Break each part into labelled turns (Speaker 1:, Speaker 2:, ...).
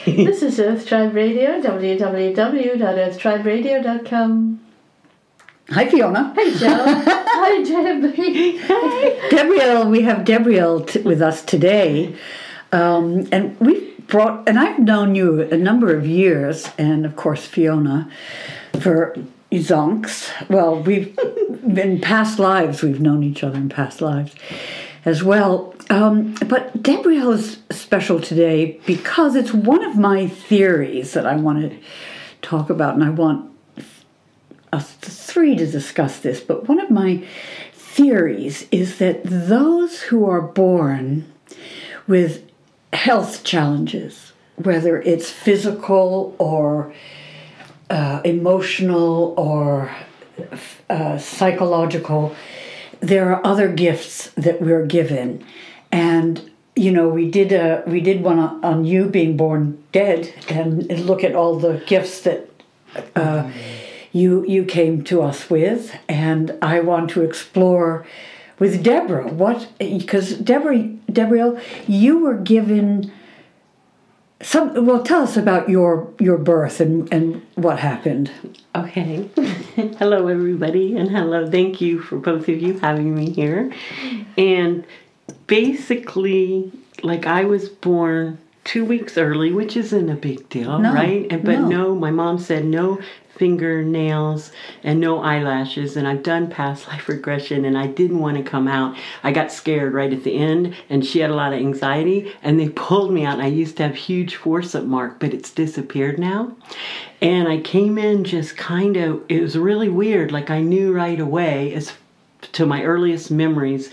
Speaker 1: this is Earth Tribe Radio, www.earthtriberadio.com.
Speaker 2: Hi, Fiona.
Speaker 1: Hey, Joe. Hi, Debbie.
Speaker 2: Gabrielle, we have Gabrielle t- with us today. Um, and we've brought, and I've known you a number of years, and of course, Fiona, for zonks. Well, we've in past lives, we've known each other in past lives as well. Um, but Gabrielle is special today because it's one of my theories that I want to talk about, and I want us three to discuss this. But one of my theories is that those who are born with health challenges, whether it's physical or uh, emotional or uh, psychological, there are other gifts that we're given, and you know we did a we did one on, you being born dead, and look at all the gifts that. Uh, you you came to us with, and I want to explore with Deborah what because Deborah Deborah you were given some well tell us about your your birth and and what happened
Speaker 3: Okay. hello, everybody, and hello. Thank you for both of you having me here. And basically, like I was born two weeks early, which isn't a big deal,
Speaker 2: No,
Speaker 3: right? And but
Speaker 2: no.
Speaker 3: no, my mom said no fingernails and no eyelashes and I've done past life regression and I didn't want to come out. I got scared right at the end and she had a lot of anxiety and they pulled me out and I used to have huge forceps mark but it's disappeared now. And I came in just kind of it was really weird like I knew right away as to my earliest memories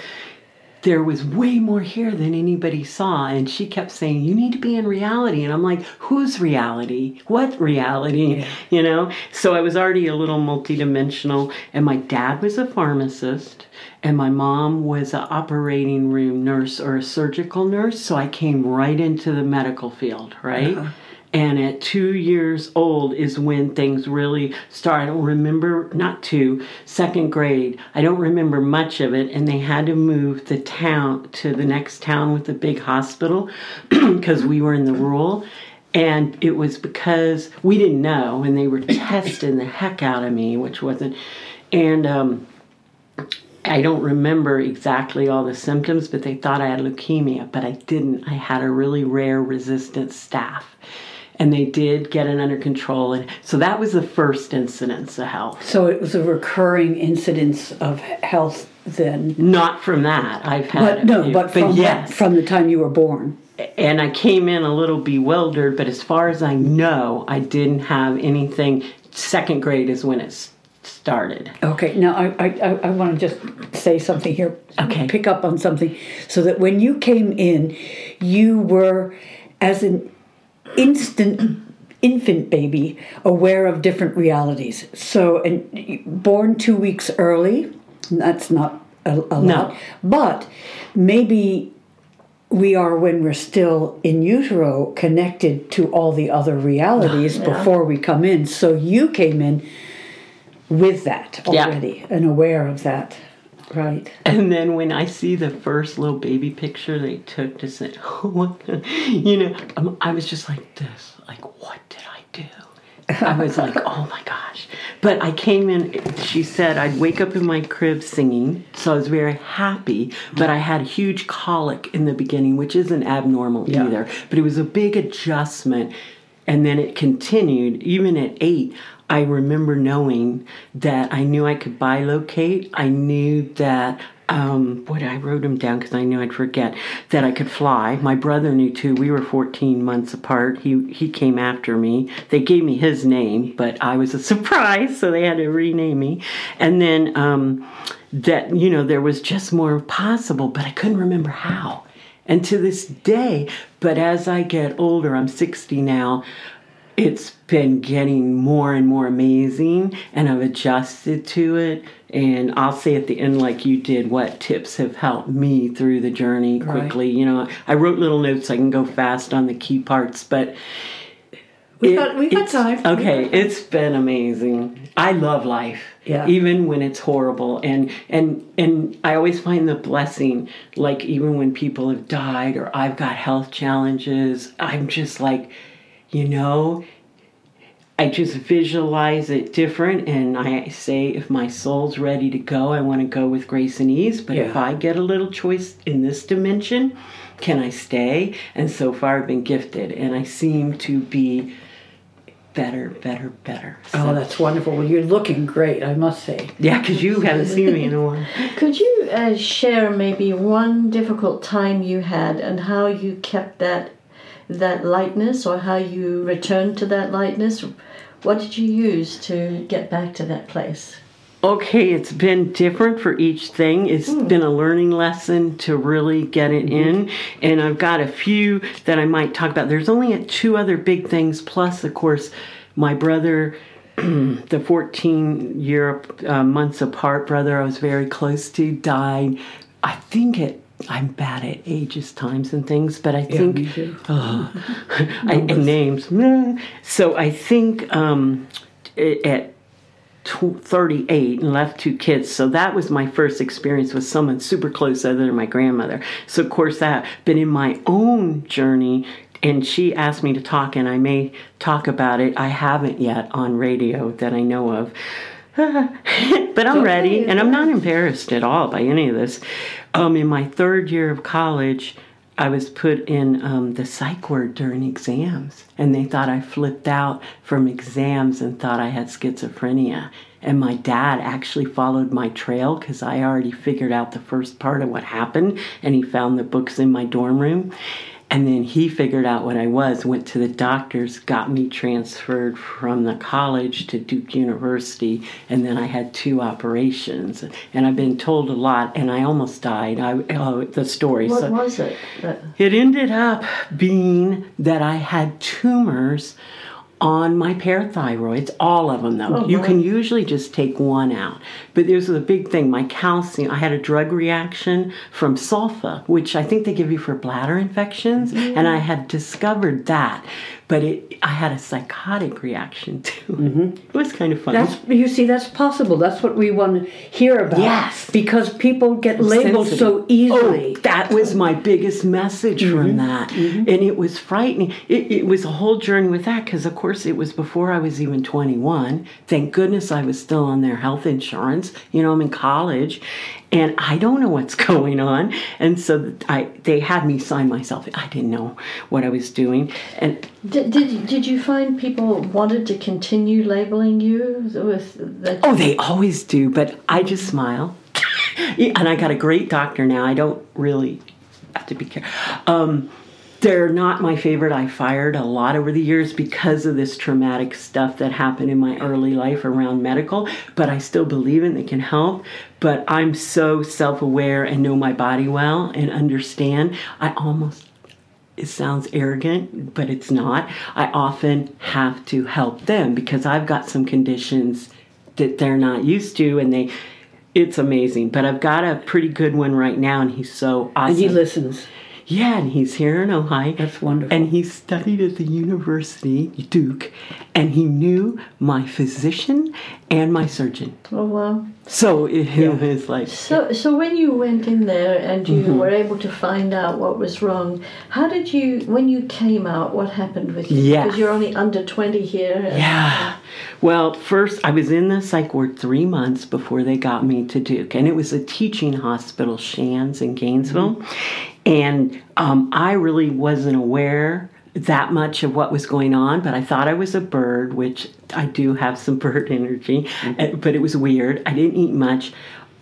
Speaker 3: there was way more here than anybody saw and she kept saying you need to be in reality. And i'm like whose reality? What reality? You know? So i was already a little multidimensional and my dad was a pharmacist and my mom was an operating room nurse or a surgical nurse so i came right into the medical field right uh-huh. And at two years old is when things really start. I don't remember, not two, second grade. I don't remember much of it. And they had to move the town to the next town with a big hospital because we were in the rural. And it was because we didn't know, and they were testing the heck out of me, which wasn't. And um, I don't remember exactly all the symptoms, but they thought I had leukemia, but I didn't. I had a really rare resistant staph. And they did get it under control. And so that was the first incidence of health.
Speaker 2: so it was a recurring incidence of health then
Speaker 3: Not from that. I've had
Speaker 2: but no
Speaker 3: few.
Speaker 2: but from
Speaker 3: yes.
Speaker 2: from the time you were born
Speaker 3: and I came in a little bewildered, but as far as I know, I didn't have anything. Second grade is when it started.
Speaker 2: Okay, now I, I- I want to just say something here.
Speaker 3: Okay.
Speaker 2: Pick up on something. So that when you came in, you were, as an instant infant baby, aware of different realities. So, and born two weeks early, that's not a, a lot. But maybe we are when we're still in utero connected to all the other realities before we come in. So you came in with that
Speaker 3: Yeah.
Speaker 2: already and aware of that. Right.
Speaker 3: And then when I see the first little baby picture they took to say, oh, you know, um, I was just like this, like, what did I do? I was like, oh my gosh. But I came in, she said I'd wake up in my crib singing, so I was very happy. But I had a huge colic in the beginning, which isn't abnormal
Speaker 2: Yeah.
Speaker 3: either. But it was a big adjustment. And then it continued, even at eight. I remember knowing that I knew I could bilocate. I knew that, um, boy, I wrote them down because I knew I'd forget that I could fly. My brother knew too. We were 14 months apart. He he came after me. They gave me his name, but I was a surprise, so they had to rename me. And then um, that you know there was just more possible, but I couldn't remember how. And to this day, but as I get older, I'm 60 now it's been getting more and more amazing and I've adjusted to it and I'll say at the end like you did what tips have helped me through the journey quickly you know I wrote little notes I can go fast on the key parts but
Speaker 2: We've
Speaker 3: it-
Speaker 2: got- we've got time.
Speaker 3: Okay, it's been amazing. I love life.
Speaker 2: Yeah.
Speaker 3: Even when it's horrible, and and and I always find the blessing. Like even when people have died or I've got health challenges, I'm just like, you know, I just visualize it different and I say if my soul's ready to go, I want to go with grace and ease. But if I get a little choice in this dimension, can I stay? And so far I've been gifted and I seem to be better, better, better.
Speaker 2: Oh, that's wonderful. Well, you're looking great, I must say.
Speaker 3: yeah, because you haven't seen me in a while.
Speaker 1: Could you uh, share maybe one difficult time you had and how you kept that that lightness or how you returned to that lightness? What did you use to get back to that place?
Speaker 3: Okay, it's been different for each thing. It's been a learning lesson to really get it in. And I've got a few that I might talk about. There's only two other big things, plus, of course, my brother, the 14 year uh, months apart brother I was very close to, died. I think it. I'm bad at ages, times, and things, but I think. Oh, I, and names. So I think um, at 38 and left two kids. So that was my first experience with someone super close other than my grandmother. So of course that, but in my own journey, and she asked me to talk, and I may talk about it. I haven't yet on radio that I know of. but I'm ready, and I'm not embarrassed at all by any of this. Um, in my third year of college, I was put in um, the psych ward during exams, and they thought I flipped out from exams and thought I had schizophrenia. And my dad actually followed my trail because I already figured out the first part of what happened, and he found the books in my dorm room. And then he figured out what I was, went to the doctors, got me transferred from the college to Duke University, and then I had two operations. And I've been told a lot, and I almost died. I, oh, the story.
Speaker 1: What
Speaker 3: so-
Speaker 1: was it?
Speaker 3: it ended up being that I had tumors on my parathyroids, all of them though.
Speaker 1: Oh,
Speaker 3: you can usually just take one out. But there's a big thing my calcium, I had a drug reaction from sulfa, which I think they give you for bladder infections, and I had discovered that. But it, I had a psychotic reaction too. Mm-hmm. It was kind of fun.
Speaker 2: That's you see, that's possible. That's what we want to hear about.
Speaker 3: Yes.
Speaker 2: because people get labeled so easily.
Speaker 3: Oh, that was my biggest message from mm-hmm. that. Mm-hmm. And it was frightening. It, it was a whole journey with that because, of course, it was before I was even 21. Thank goodness I was still on their health insurance. You know, I'm in college and I don't know what's going on. And so I, they had me sign myself. I didn't know what I was doing. And
Speaker 1: Did, did, did you find people wanted to continue labeling you with that?
Speaker 3: Oh, they always do, but I just smile. And I got a great doctor now. I don't really have to be careful. Um, they're not my favorite. I fired a lot over the years because of this traumatic stuff that happened in my early life around medical, but I still believe in it can help. But I'm so self aware and know my body well and understand. I almost it sounds arrogant, but it's not. I often have to help them because I've got some conditions that they're not used to and they it's amazing. But I've got a pretty good one right now and he's so awesome.
Speaker 2: and he listens.
Speaker 3: Yeah, and he's here in Ohio.
Speaker 2: That's wonderful.
Speaker 3: And he studied at the university, Duke, and he knew my physician and my surgeon.
Speaker 1: Oh wow!
Speaker 3: So it was like
Speaker 1: So so when you went in there and you
Speaker 3: Mm-hmm.
Speaker 1: were able to find out what was wrong, how did you? When you came out, what happened with you?
Speaker 3: Yes.
Speaker 1: Because you're only under twenty here. and-
Speaker 3: Yeah. Well, first, I was in the psych ward three months before they got me to Duke, and it was a teaching hospital, Shands in Gainesville. And um, I really wasn't aware that much of what was going on, but I thought I was a bird, which I do have some bird energy, uh, but it was weird. I didn't eat much.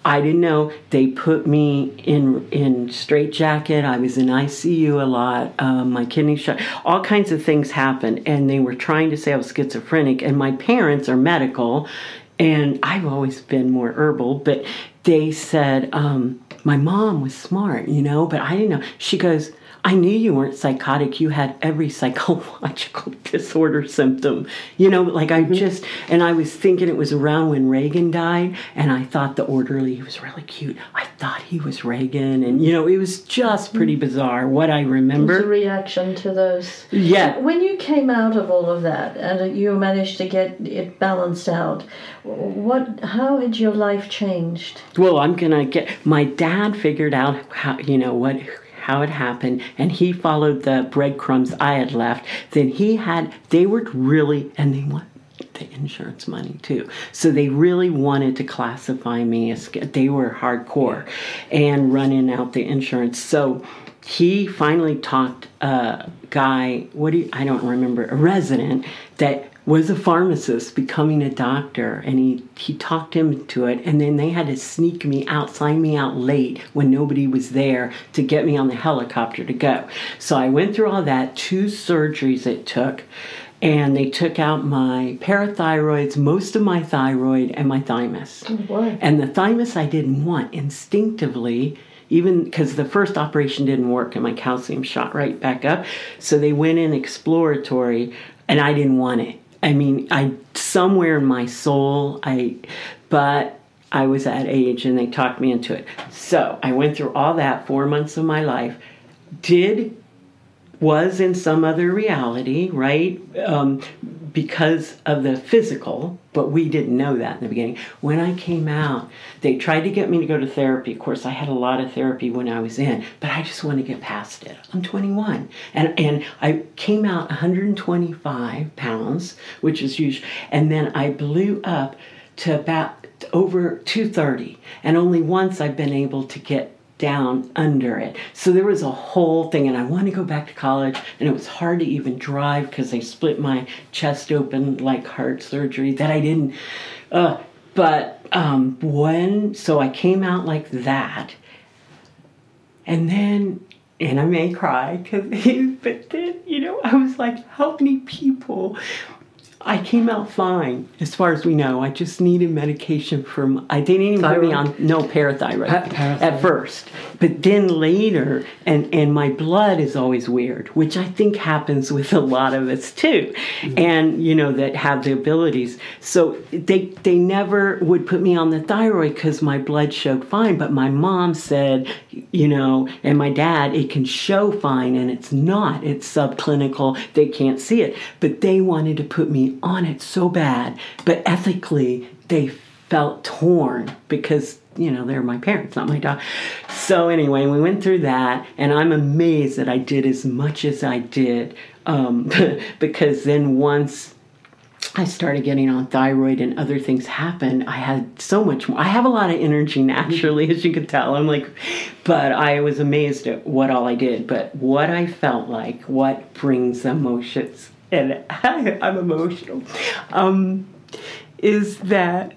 Speaker 3: I didn't know they put me in in straitjacket. I was in ICU a lot. Um, my kidney shut. All kinds of things happened, and they were trying to say I was schizophrenic. And my parents are medical, and I've always been more herbal. But they said um, my mom was smart, you know, but I didn't know. She goes. I knew you weren't psychotic. You had every psychological disorder symptom. You know, like I mm-hmm. just, and I was thinking it was around when Reagan died, and I thought the orderly was really cute. I thought he was Reagan, and you know, it was just pretty mm-hmm. bizarre what I
Speaker 1: It was a
Speaker 3: remember.
Speaker 1: reaction to those.
Speaker 3: Yeah.
Speaker 1: When you came out of all of that and you managed to get it balanced out, what? How had your life changed?
Speaker 3: Well, I'm gonna get, my dad figured out how, you know, what, how it happened, and he followed the breadcrumbs I had left. Then he had, they were really, and they want the insurance money too. So they really wanted to classify me as, they were hardcore and running out the insurance. So he finally talked a guy, what do you, I don't remember, a resident that was a pharmacist becoming a doctor and he, he talked him into it and then they had to sneak me out sign me out late when nobody was there to get me on the helicopter to go. So i went through all that two surgeries it took and they took out my parathyroids most of my thyroid and my thymus.
Speaker 1: Oh, boy.
Speaker 3: and the thymus i didn't want instinctively even because the first operation didn't work and my calcium shot right back up. So they went in exploratory and i didn't want it I mean, I somewhere in my soul, I, but I was that age and they talked me into it. So I went through all that four months of my life. Did was in some other reality, right? Um, because of the physical, but we didn't know that in the beginning. When I came out, they tried to get me to go to therapy. Of course, I had a lot of therapy when I was in, but I just want to get past it. I'm 21, and and I came out 125 pounds, which is huge, and then I blew up to about over 230, and only once I've been able to get down under it. So there was a whole thing, and I wanted to go back to college, and it was hard to even drive because they split my chest open like heart surgery that I didn't. Uh, but um, when, so I came out like that, and then, and I may cry because, but then, you know, I was like, how many people I came out fine, as far as we know. I just needed medication from. I didn't even put me on no parathyroid,
Speaker 2: Pa- parathyroid.
Speaker 3: at first, but then later, and and my blood is always weird, which I think happens with a lot of us too, mm-hmm. and you know that have the abilities. So they they never would put me on the thyroid because my blood showed fine, but my mom said, you know, and my dad, it can show fine, and it's not. It's subclinical. They can't see it, but they wanted to put me on it so bad, but ethically they felt torn because you know they're my parents, not my dog. So anyway, we went through that, and I'm amazed that I did as much as I did um, because then once. I started getting on thyroid and other things happened. I had so much more. I have a lot of energy naturally, as you can tell. I'm like, but I was amazed at what all I did. But what I felt like, what brings emotions, and I, I'm emotional, um, is that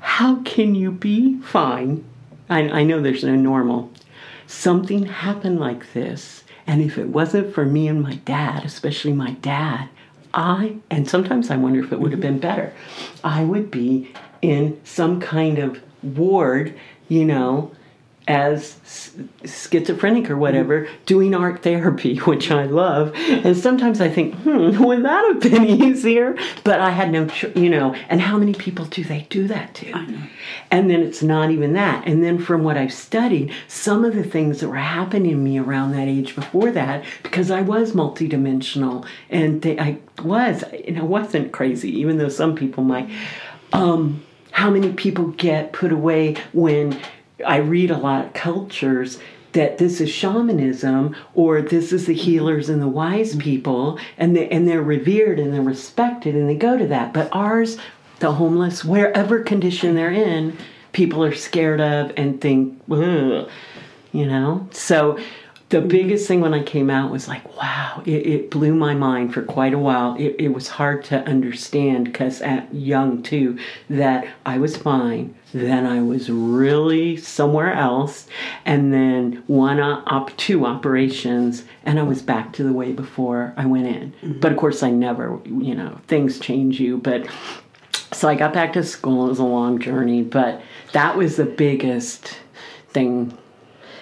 Speaker 3: how can you be fine? I, I know there's no normal. Something happened like this, and if it wasn't for me and my dad, especially my dad, I, and sometimes I wonder if it would have been better, I would be in some kind of ward, you know, as schizophrenic or whatever, doing art therapy, which I love. And sometimes I think, hmm, would that have been easier? But I had no, you know, and how many people do they do that to? And then it's not even that. And then from what I've studied, some of the things that were happening to me around that age before that, because I was multidimensional and they, I was, and I wasn't crazy, even though some people might. Um, how many people get put away when I read a lot cultures that this is shamanism or this is the healers and the wise people and they, and they're revered and they're respected and they go to that. But ours the homeless wherever condition they're in people are scared of and think you know? So the mm-hmm. biggest thing when i came out was like wow it, it blew my mind for quite a while it, it was hard to understand because at young too that i was fine then i was really somewhere else and then one up, two operations and i was back to the way before i went in mm-hmm. but of course i never you know things change you but so I got back to school. It was a long journey, but that was the biggest thing.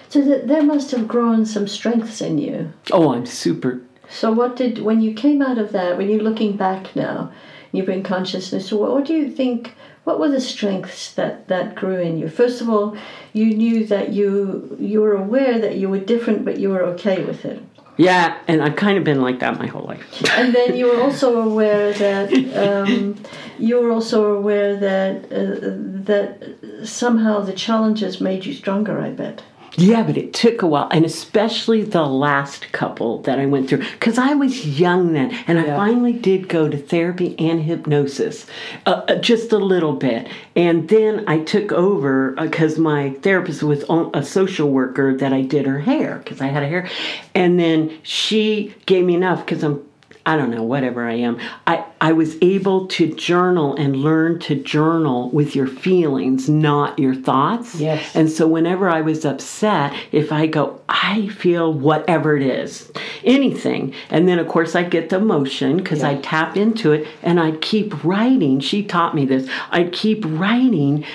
Speaker 1: So that there must have grown some strengths in you.
Speaker 3: Oh, I'm super.
Speaker 1: So what did when you came out of that? When you're looking back now, you bring consciousness. So what, what do you think? What were the strengths that that grew in you? First of all, you knew that you you were aware that you were different, but you were okay with it.
Speaker 3: Yeah, and I've kind of been like that my whole life.
Speaker 1: And then you were also aware that um, you were also aware that uh, that somehow the challenges made you stronger. I bet.
Speaker 3: Yeah, but it took a while, and especially the last couple that I went through, because I was young then, and I finally did go to therapy and hypnosis, uh, uh, just a little bit, and then I took over because my therapist was on- a social worker that I did her hair because I had a hair, and then she gave me enough because I'm I don't know, whatever I am. I, I was able to journal and learn to journal with your feelings, not your thoughts.
Speaker 2: Yes.
Speaker 3: And so whenever I was upset, if I go, I feel whatever it is, anything. And then, of course, I'd get the emotion because I'd tap into it and I'd keep writing. She taught me this. I'd keep writing,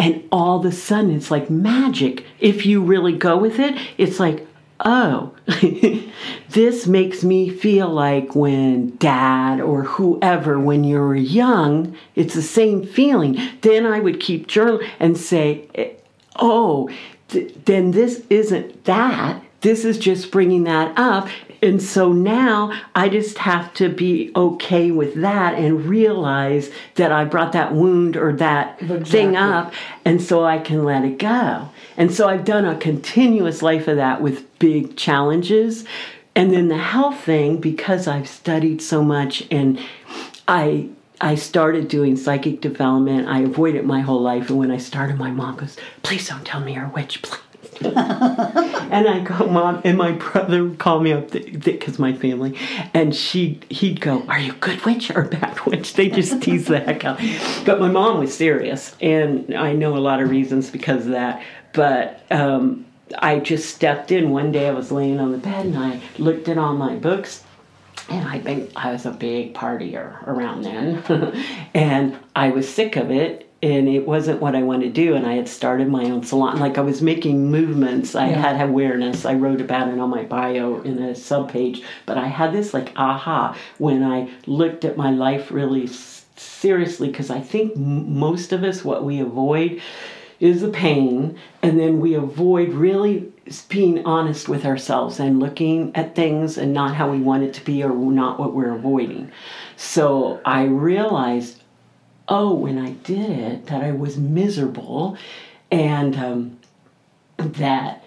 Speaker 3: and all of a sudden, it's like magic. If you really go with it, it's like, oh, this makes me feel like when dad or whoever, when you were young, it's the same feeling. Then I would keep journal and say, eh, oh, th- then this isn't that. This is just bringing that up. And so now I just have to be okay with that and realize that I brought that wound or that thing up and so I can let it go. And so I've done a continuous life of that with big challenges. And then the health thing, because I've studied so much and I I started doing psychic development. I avoided my whole life. And when I started, my mom goes, please don't tell me you're a witch, please. and I go, mom, and my brother would call me up because my family, and she he'd go, "Are you good witch or bad witch?" They just tease the heck out. But my mom was serious, and I know a lot of reasons because of that. But um, I just stepped in one day. I was laying on the bed and I looked at all my books and I think I was a big partier around then, and I was sick of it, and it wasn't what I wanted to do. And I had started my own salon, like I was making movements. I
Speaker 2: Yeah.
Speaker 3: had awareness. I wrote about it on my bio in a subpage, but I had this like aha when I looked at my life really seriously, because I think m- most of us what we avoid is the pain, and then we avoid really being honest with ourselves and looking at things and not how we want it to be or not what we're avoiding. So I realized, oh, when I did it, that I was miserable and um, that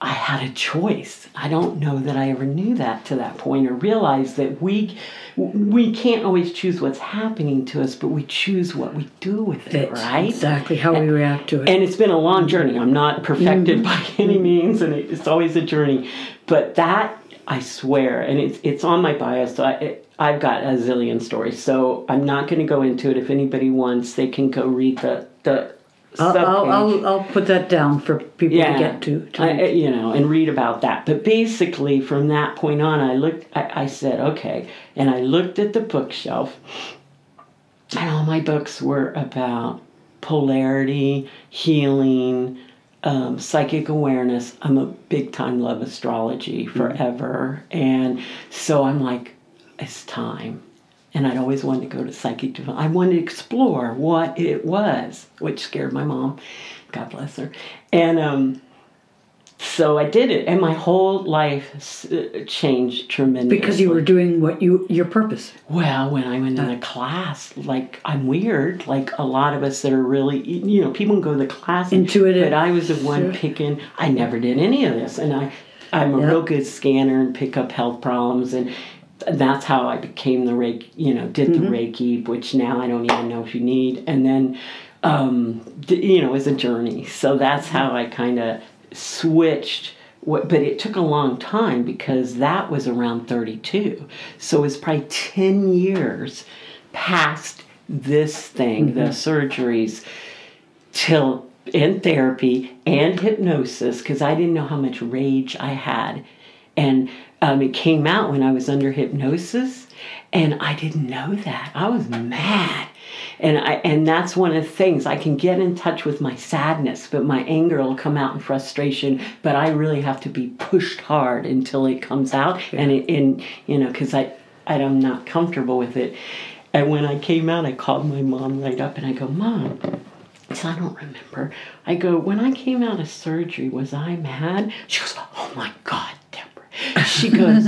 Speaker 3: I had a choice. I don't know that I ever knew that to that point or realized that we we can't always choose what's happening to us, but we choose what we do with it,
Speaker 2: That's
Speaker 3: right?
Speaker 2: exactly how we react to it.
Speaker 3: And it's been a long journey. I'm not perfected by any means, and it's always a journey. But that I swear, and it's it's on my bio. So I, it, I've got a zillion stories. So I'm not going to go into it. If anybody wants, they can go read the the.
Speaker 2: I'll, I'll. I'll, I'll put that down for people to get to. to
Speaker 3: I- you know, and read about that. But basically, from that point on, I looked. I, I said, okay, and I looked at the bookshelf, and all my books were about polarity, healing, um, psychic awareness. I'm a big time love astrology forever, and so I'm like, it's time. And I'd always wanted to go to psychic development. I wanted to explore what it was, which scared my mom. God bless her. And um, so I did it, and my whole life uh, changed tremendously.
Speaker 2: because you were doing what you your purpose.
Speaker 3: Well, when I went in the class, like I'm weird. Like a lot of us that are really, you know, people can go to the class, and-
Speaker 2: Intuitive.
Speaker 3: But I was the one
Speaker 2: Sure.
Speaker 3: picking. I never did any of this, and I, I'm a
Speaker 2: Yeah.
Speaker 3: real good scanner and pick up health problems, and that's how I became the Reiki. You know, did
Speaker 2: Mm-hmm.
Speaker 3: the Reiki, which now I don't even know if you need, and then, um, you know, it's a journey. So that's how I kind of switched. What, but it took a long time because that was around 32. So it was probably 10 years past this thing, the surgeries, till in therapy and hypnosis because I didn't know how much rage I had. And um, it came out when I was under hypnosis, and I didn't know that. I was mad. And I and that's one of the things I can get in touch with my sadness, but my anger will come out in frustration. But I really have to be pushed hard until it comes out, and it, and you know, because I I'm not comfortable with it. And when I came out, I called my mom right up, and I go, Mom, so I don't remember. I go, when I came out of surgery, was I mad? She goes, oh my God. She goes,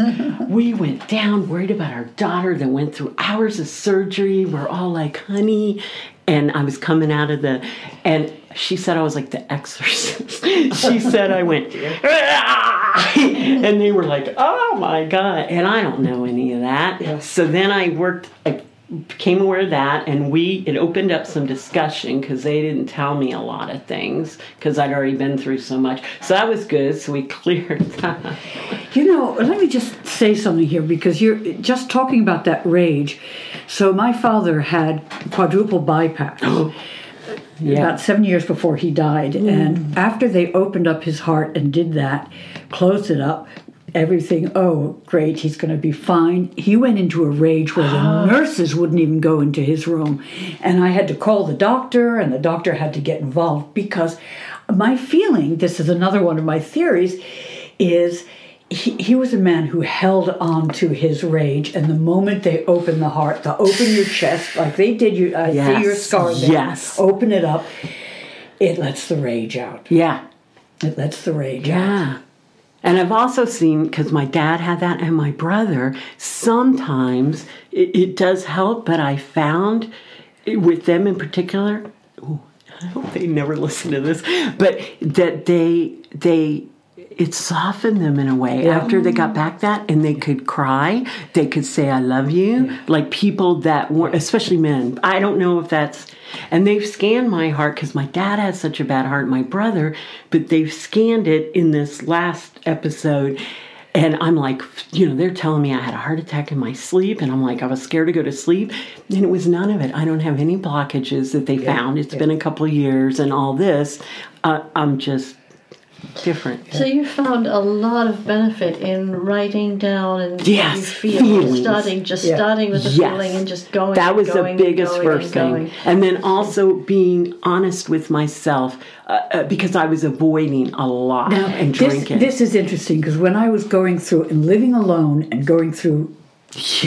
Speaker 3: we went down worried about our daughter that went through hours of surgery. We're all like, honey. and I was coming out of the, and she said I was like the exorcist. she said I went, and they were like, oh my God. And I don't know any of that. So then I worked, I became aware of that, and we, it opened up some discussion because they didn't tell me a lot of things because I'd already been through so much. So that was good. So we cleared that.
Speaker 2: You know, let me just say something here because you're just talking about that rage. So my father had quadruple bypass. About seven years before he died, mm. and after they opened up his heart and did that, closed it up, everything. Oh, great, he's going to be fine. He went into a rage where the nurses wouldn't even go into his room, and I had to call the doctor, and the doctor had to get involved because my feeling. This is another one of my theories. Is he, he was a man who held on to his rage, and the moment they open the heart, to open your chest like they did you, I see your
Speaker 3: Yes,
Speaker 2: scar there.
Speaker 3: yes.
Speaker 2: Open it up. It lets the rage out.
Speaker 3: Yeah.
Speaker 2: It lets the rage out.
Speaker 3: And I've also seen, because my dad had that and my brother, sometimes it, it does help, but I found with them in particular, ooh, I hope they never listen to this, but that they, they, it softened them in a way. After they got back that and they could cry they could say i love you. Like people that weren't especially men. I don't know if that's and they've scanned my heart because my dad has such a bad heart my brother but they've scanned it in this last episode. And i'm like you know they're telling me i had a heart attack in my sleep and i'm like i was scared to go to sleep. And it was none of it. I don't have any blockages that they found. It's been a couple of years and all this. Uh, i'm just different
Speaker 1: So you found a lot of benefit in writing down and
Speaker 3: Yes,
Speaker 1: what you feel,
Speaker 3: feelings.
Speaker 1: starting just
Speaker 2: Yeah.
Speaker 1: starting with the
Speaker 3: Yes.
Speaker 1: feeling and just going.
Speaker 3: that
Speaker 1: and
Speaker 3: was
Speaker 1: going
Speaker 3: the biggest
Speaker 1: going
Speaker 3: first
Speaker 1: and
Speaker 3: thing and then also being honest with myself uh, uh, because i was avoiding a lot
Speaker 2: Now,
Speaker 3: and
Speaker 2: this,
Speaker 3: drinking
Speaker 2: this is interesting because when I was going through and living alone and going through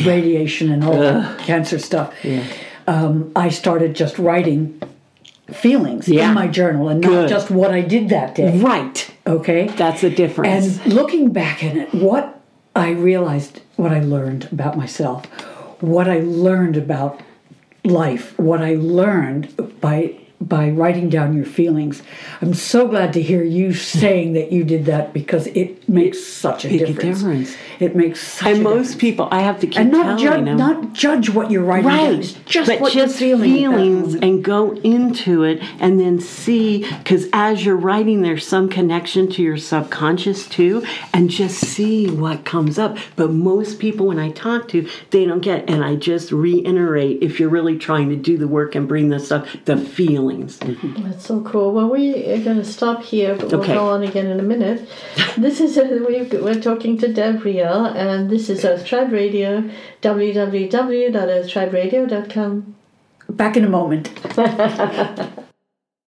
Speaker 2: radiation and all that cancer stuff,
Speaker 3: Yeah.
Speaker 2: um, I started just writing feelings
Speaker 3: Yeah.
Speaker 2: in my journal and not
Speaker 3: Good.
Speaker 2: just what I did that day.
Speaker 3: right
Speaker 2: Okay?
Speaker 3: that's the difference
Speaker 2: And looking back at it, what I realized, what I learned about myself, what I learned about life, what I learned by by writing down your feelings. I'm so glad to hear you saying that you did that because it makes such a
Speaker 3: Make a
Speaker 2: difference.
Speaker 3: difference.
Speaker 2: It makes such
Speaker 3: and
Speaker 2: a
Speaker 3: most
Speaker 2: difference.
Speaker 3: people i have to keep
Speaker 2: and not
Speaker 3: telling
Speaker 2: judge
Speaker 3: them
Speaker 2: not judge what you're writing down.
Speaker 3: Right,
Speaker 2: It's just
Speaker 3: but
Speaker 2: what
Speaker 3: just
Speaker 2: you're feeling
Speaker 3: feelings and go into it and then see because as you're writing, there's some connection to your subconscious too, and just see what comes up. But most people, when I talk to, they don't get. And I just reiterate: if you're really trying to do the work and bring this up, the feelings.
Speaker 1: That's so cool. Well, we are going to stop here, but we'll
Speaker 3: Okay.
Speaker 1: go on again in a minute. this is uh, we we're talking to Deb Riel, and this is Earth Tribe Radio. www.earthtriberadio.com.
Speaker 2: Back in a moment.